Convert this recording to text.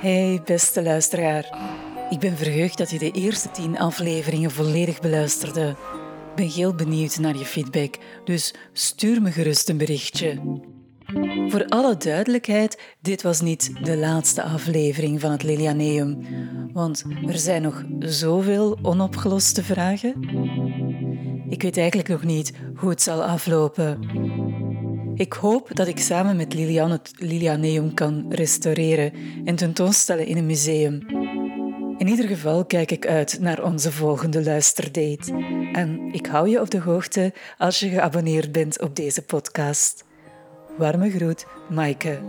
Hey, beste luisteraar. Ik ben verheugd dat je de eerste tien afleveringen volledig beluisterde. Ik ben heel benieuwd naar je feedback, dus stuur me gerust een berichtje. Voor alle duidelijkheid, dit was niet de laatste aflevering van het Lilianeum, want er zijn nog zoveel onopgeloste vragen. Ik weet eigenlijk nog niet hoe het zal aflopen. Ik hoop dat ik samen met Lilian het Lilianeum kan restaureren en tentoonstellen in een museum. In ieder geval kijk ik uit naar onze volgende luisterdate. En ik hou je op de hoogte als je geabonneerd bent op deze podcast. Warme groet, Maaike.